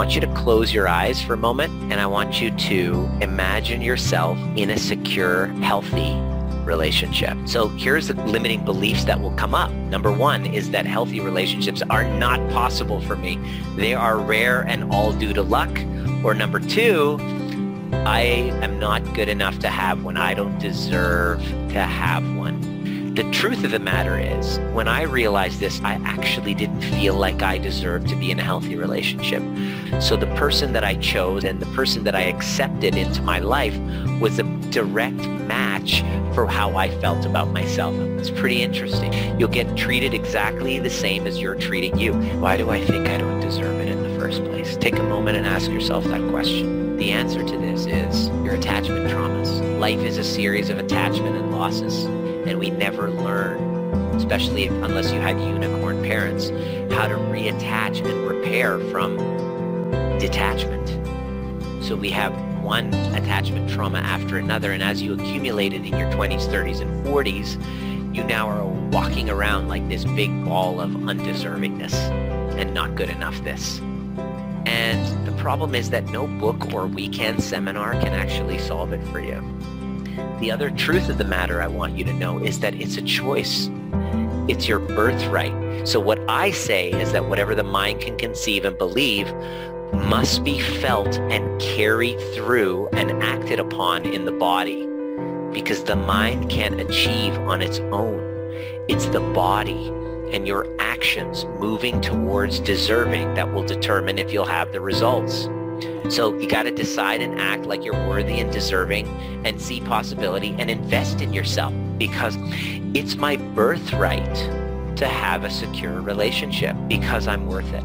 want you to close your eyes for a moment and I want you to imagine yourself in a secure, healthy relationship. So here's the limiting beliefs that will come up. Number one is that healthy relationships are not possible for me. They are rare and all due to luck. Or number two, I am not good enough to have one. I don't deserve to have one. The truth of the matter is, when I realized this, I actually didn't feel like I deserved to be in a healthy relationship. So the person that I chose and the person that I accepted into my life was a direct match for how I felt about myself. It's pretty interesting. You'll get treated exactly the same as you're treating you. Why do I think I don't deserve it in the first place? Take a moment and ask yourself that question. The answer to this is your attachment traumas. Life is a series of attachment and losses, and we never learn especially if, unless you had unicorn parents, how to reattach and repair from detachment. So we have one attachment trauma after another. And as you accumulate it in your 20s, 30s, and 40s, you now are walking around like this big ball of undeservingness and not good enoughness. And the problem is that no book or weekend seminar can actually solve it for you. The other truth of the matter I want you to know is that it's a choice. It's your birthright. So what I say is that whatever the mind can conceive and believe, must be felt and carried through and acted upon in the body because the mind can't achieve on its own. It's the body and your actions moving towards deserving that will determine if you'll have the results. So you got to decide and act like you're worthy and deserving and see possibility and invest in yourself because it's my birthright to have a secure relationship because I'm worth it.